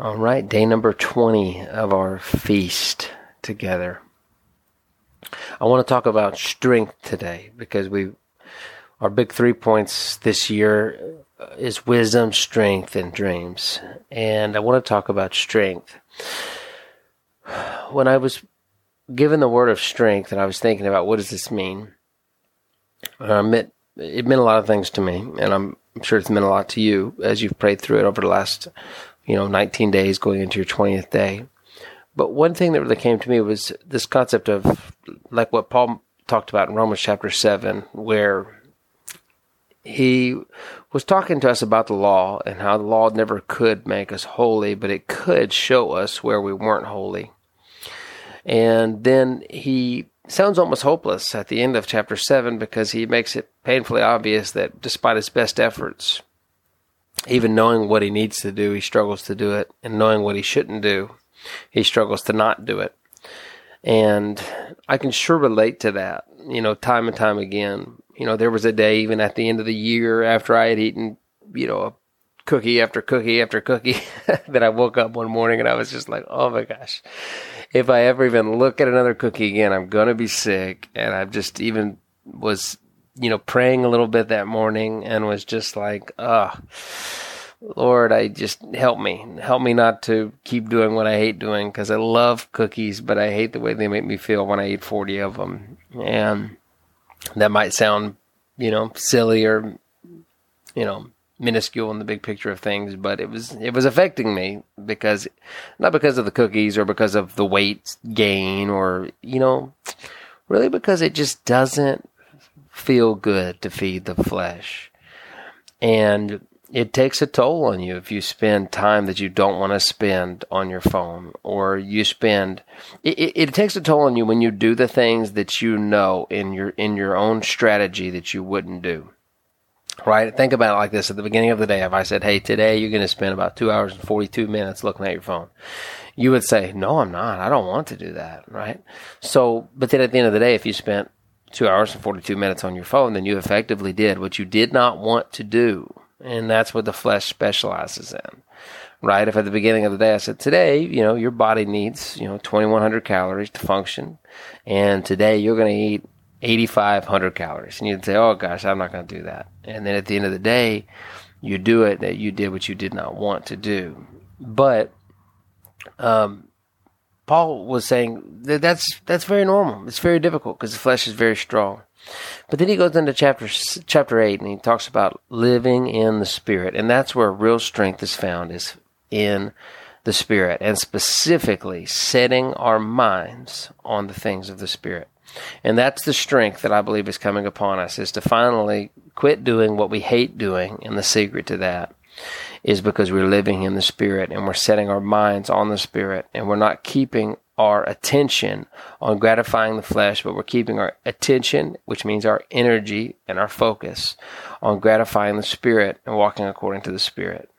All right, day number 20 of our feast together. I want to talk about strength today because we our big 3 points this year is wisdom, strength and dreams. And I want to talk about strength. When I was given the word of strength and I was thinking about what does this mean? I meant, it meant a lot of things to me and I'm sure it's meant a lot to you as you've prayed through it over the last you know, 19 days going into your 20th day. But one thing that really came to me was this concept of like what Paul talked about in Romans chapter 7, where he was talking to us about the law and how the law never could make us holy, but it could show us where we weren't holy. And then he sounds almost hopeless at the end of chapter 7 because he makes it painfully obvious that despite his best efforts, even knowing what he needs to do, he struggles to do it, and knowing what he shouldn't do, he struggles to not do it. And I can sure relate to that, you know, time and time again. You know, there was a day even at the end of the year after I had eaten, you know, a cookie after cookie after cookie that I woke up one morning and I was just like, oh my gosh, if I ever even look at another cookie again, I'm going to be sick. And I just even was you know, praying a little bit that morning and was just like, ah, oh, Lord, I just help me. Help me not to keep doing what I hate doing because I love cookies, but I hate the way they make me feel when I eat 40 of them. And that might sound, you know, silly or, you know, minuscule in the big picture of things, but it was it was affecting me because not because of the cookies or because of the weight gain or you know, really because it just doesn't feel good to feed the flesh. And it takes a toll on you if you spend time that you don't want to spend on your phone or you spend it, it, it, takes a toll on you when you do the things that you know in your in your own strategy that you wouldn't do. Right? Think about it like this. At the beginning of the day if i said hey today you're going to spend about two hours and 42 minutes looking at your phone you would say no i'm not. I don't want to do that. Right? So but then at the end of the day if you spent two hours and 42 minutes on your phone, then you effectively did what you did not want to do. And that's what the flesh specializes in. Right? If at the beginning of the day I said, today, you know, your body needs, you know, 2100 calories to function. And today you're going to eat 8500 calories. And you'd say, oh gosh, I'm not going to do that. And then at the end of the day, you do it that you did what you did not want to do. But, um, Paul was saying that that's that's very normal. It's very difficult because the flesh is very strong. But then he goes into chapter chapter eight and he talks about living in the spirit, and that's where real strength is found is in the spirit, and specifically setting our minds on the things of the spirit. And that's the strength that I believe is coming upon us is to finally quit doing what we hate doing, and the secret to that is because we're living in the Spirit and we're setting our minds on the Spirit and we're not keeping our attention on gratifying the flesh, but we're keeping our attention, which means our energy and our focus on gratifying the Spirit and walking according to the Spirit.